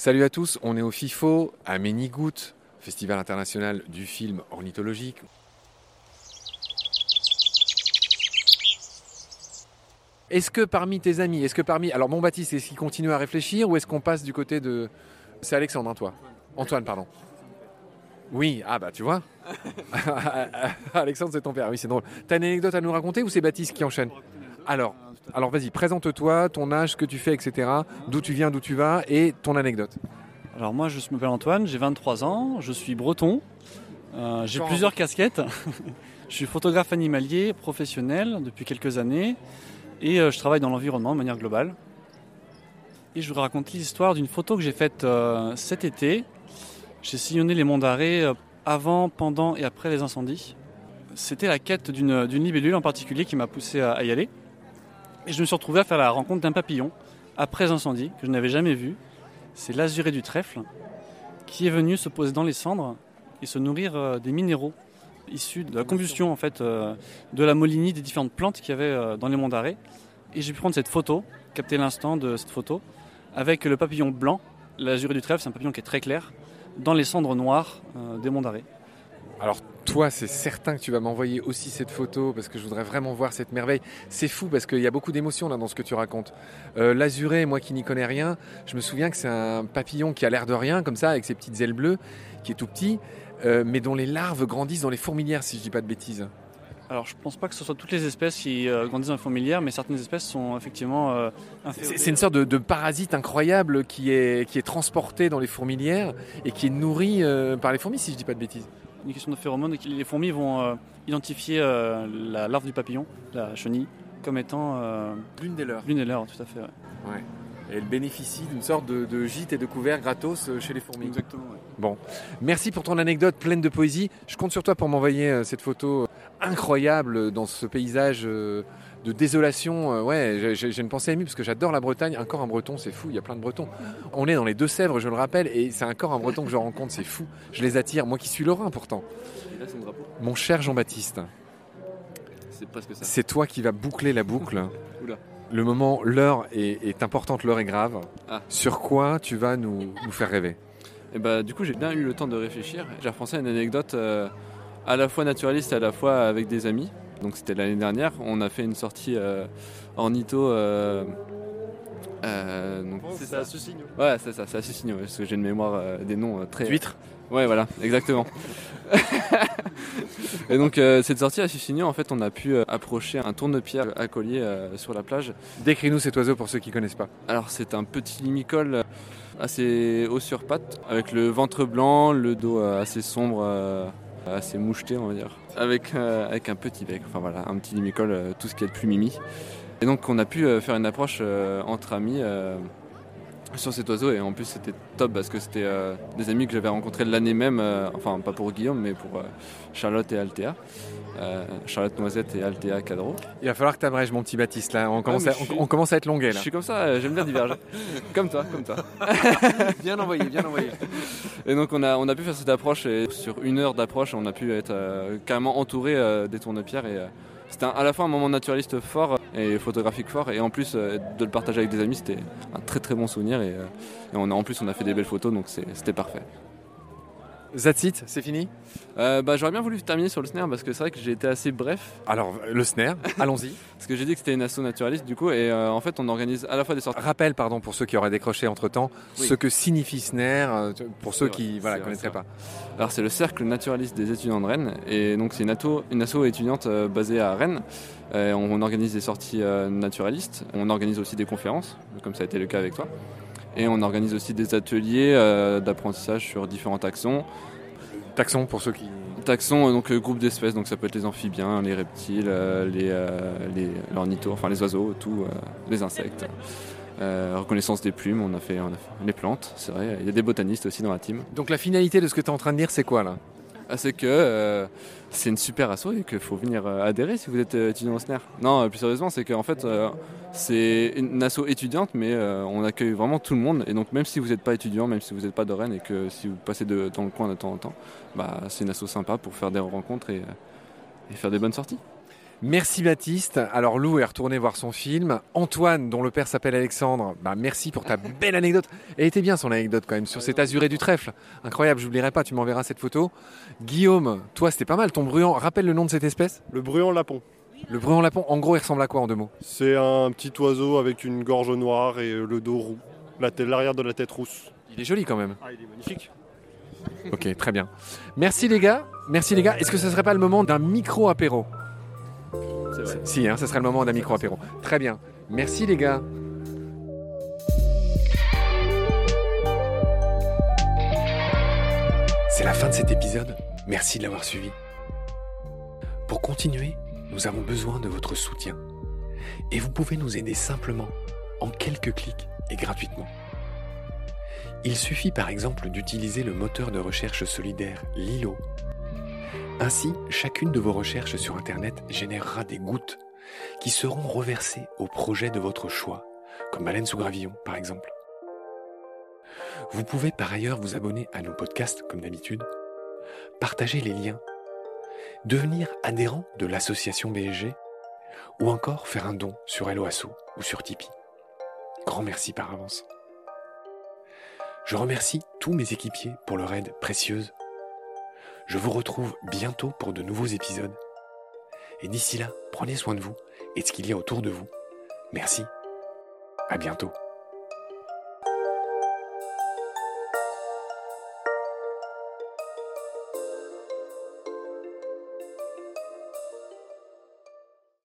Salut à tous, on est au FIFO, à Ménigout, Festival international du film ornithologique. Est-ce que parmi tes amis, est-ce que parmi... Alors bon Baptiste, est-ce qu'il continue à réfléchir ou est-ce qu'on passe du côté de... C'est Alexandre, hein, toi Antoine, pardon. Oui, ah bah tu vois. Alexandre, c'est ton père, oui c'est drôle. T'as une anecdote à nous raconter ou c'est Baptiste qui enchaîne? Alors, alors vas-y, présente-toi, ton âge, ce que tu fais, etc. D'où tu viens, d'où tu vas et ton anecdote. Alors moi je m'appelle Antoine, j'ai 23 ans, je suis breton, euh, j'ai plusieurs casquettes. je suis photographe animalier professionnel depuis quelques années et euh, je travaille dans l'environnement de manière globale. Et je vous raconte l'histoire d'une photo que j'ai faite euh, cet été. J'ai sillonné les monts d'Arrée avant, pendant et après les incendies. C'était la quête d'une libellule en particulier qui m'a poussé à y aller. Et je me suis retrouvé à faire la rencontre d'un papillon après l'incendie que je n'avais jamais vu. C'est l'azuré du trèfle qui est venu se poser dans les cendres et se nourrir euh, des minéraux issus de la combustion en fait euh, de la molinie des différentes plantes qu'il y avait euh, dans les monts d'arrêt. Et j'ai pu prendre cette photo, capter l'instant de cette photo, avec le papillon blanc. L'azuré du trèfle, c'est un papillon qui est très clair, dans les cendres noires des monts d'arrêt. Toi, c'est certain que tu vas m'envoyer aussi cette photo parce que je voudrais vraiment voir cette merveille. C'est fou parce qu'il y a beaucoup d'émotions là dans ce que tu racontes. Euh, L'azuré, moi qui n'y connais rien, je me souviens que c'est un papillon qui a l'air de rien comme ça avec ses petites ailes bleues, qui est tout petit, euh, mais dont les larves grandissent dans les fourmilières si je dis pas de bêtises. Alors je pense pas que ce soit toutes les espèces qui euh, grandissent dans les fourmilières, mais certaines espèces sont effectivement. c'est une sorte de, parasite incroyable qui est, qui est transporté dans les fourmilières et qui est nourri par les fourmis si je dis pas de bêtises une question de phéromones. Les fourmis vont euh, identifier euh, la larve du papillon, la chenille, comme étant euh, l'une des leurs. L'une des leurs, tout à fait. Ouais. Et elle bénéficie d'une sorte de, gîte et de couvert gratos chez les fourmis. Exactement. Bon, merci pour ton anecdote pleine de poésie. Je compte sur toi pour m'envoyer cette photo incroyable dans ce paysage de désolation. Euh, ouais, j'ai une pensée émue parce que j'adore la Bretagne. Encore un breton, c'est fou, il y a plein de bretons. On est dans les Deux-Sèvres, je le rappelle, et c'est encore un breton que je rencontre, c'est fou. Je les attire, moi qui suis lorrain pourtant. Mon cher Jean-Baptiste, c'est toi qui vas boucler la boucle. Le moment, l'heure est, importante, l'heure est grave. Ah. Sur quoi tu vas nous, faire rêver? Et eh bah, du coup, j'ai bien eu le temps de réfléchir. J'ai repensé à une anecdote euh, à la fois naturaliste et à la fois avec des amis. Donc c'était l'année dernière. On a fait une sortie euh, ornitho. Euh, euh, c'est ça, Sussigno. Ouais, c'est ça, c'est à Sussigno, parce que j'ai une mémoire euh, des noms très. Huître Ouais, voilà, exactement. et donc, cette sortie à Sussigno, en fait, on a pu approcher un tourne-pierre à collier sur la plage. Décris-nous cet oiseau pour ceux qui connaissent pas. Alors, c'est un petit limicole assez haut sur pattes, avec le ventre blanc, le dos assez sombre assez moucheté, on va dire, avec, euh, avec un petit bec, enfin voilà, un petit limicole, euh, tout ce qui est de plus mimi. Et donc on a pu euh, faire une approche entre amis sur cet oiseau et en plus c'était top parce que c'était des amis que j'avais rencontrés l'année même, enfin pas pour Guillaume mais pour Charlotte et Althea. Charlotte Noisette et Althea Cadro. Il va falloir que tu abrèges mon petit Baptiste là, on commence, à, on, commence à être longué là. Je suis comme ça, j'aime bien diverger. comme toi, comme toi. bien envoyé, bien envoyé. Et donc on a, on a pu faire cette approche et sur une heure d'approche on a pu être euh, carrément entouré euh, des tourne-pierres et euh, c'était à la fois un moment naturaliste fort et photographique fort et en plus de le partager avec des amis c'était un très très bon souvenir et, a, en plus on a fait des belles photos donc c'était parfait. That's it, c'est fini euh, bah, J'aurais bien voulu terminer sur le snare parce que c'est vrai que j'ai été assez bref. Alors, le snare, allons-y. parce que j'ai dit que c'était une asso naturaliste du coup, et euh, en fait, on organise à la fois des sorties. Rappel, pardon, pour ceux qui auraient décroché entre temps, ce que signifie snare, euh, pour ceux qui ne voilà, connaîtraient pas. Alors, c'est le cercle naturaliste des étudiants de Rennes, et donc c'est une, une asso étudiante basée à Rennes. on, organise des sorties naturalistes, on organise aussi des conférences, comme ça a été le cas avec toi. Et on organise aussi des ateliers d'apprentissage sur différents taxons. Taxons pour ceux qui. Taxons, euh, donc euh, groupe d'espèces, donc ça peut être les amphibiens, les reptiles, euh, les, les ornithos, enfin les oiseaux, tout, les insectes. reconnaissance des plumes, on a, fait, on a fait les plantes, c'est vrai. Il y a des botanistes aussi dans la team. Donc la finalité de ce que tu es en train de dire, c'est quoi là? C'est que euh, c'est une super asso et qu'il faut venir euh, adhérer si vous êtes euh, étudiant au SNER. Non, plus sérieusement, c'est qu'en fait, c'est une asso étudiante, mais on accueille vraiment tout le monde. Et donc, même si vous n'êtes pas étudiant, même si vous n'êtes pas de Rennes et que si vous passez de, dans le coin de temps en temps, bah, c'est une asso sympa pour faire des rencontres et, faire des bonnes sorties. Merci Baptiste. Alors Lou est retourné voir son film. Antoine, dont le père s'appelle Alexandre, bah merci pour ta belle anecdote. Elle était bien son anecdote quand même sur cet azuré du trèfle. Incroyable, j'oublierai pas, tu m'enverras cette photo. Guillaume, toi c'était pas mal ton bruant. Rappelle le nom de cette espèce? Le bruant lapon. Le bruant lapon, en gros il ressemble à quoi en deux mots? C'est un petit oiseau avec une gorge noire et le dos roux. L'arrière de la tête rousse. Il est joli quand même. Ah, il est magnifique. Ok, très bien. Merci les gars. Merci les gars. Est-ce que ce serait pas le moment d'un micro apéro C'est vrai. Si, hein, ce serait le moment d'un micro apéro. Très bien. Merci les gars. C'est la fin de cet épisode. Merci de l'avoir suivi. Pour continuer, nous avons besoin de votre soutien. Et vous pouvez nous aider simplement, en quelques clics et gratuitement. Il suffit par exemple d'utiliser le moteur de recherche solidaire Lilo. Ainsi, chacune de vos recherches sur Internet générera des gouttes qui seront reversées au projet de votre choix, comme Baleine sous gravillon par exemple. Vous pouvez par ailleurs vous abonner à nos podcasts comme d'habitude, partager les liens, devenir adhérent de l'association BSG ou encore faire un don sur Helloasso ou sur Tipeee. Grand merci par avance. Je remercie tous mes équipiers pour leur aide précieuse. Je vous retrouve bientôt pour de nouveaux épisodes. Et d'ici là, prenez soin de vous et de ce qu'il y a autour de vous. Merci. À bientôt.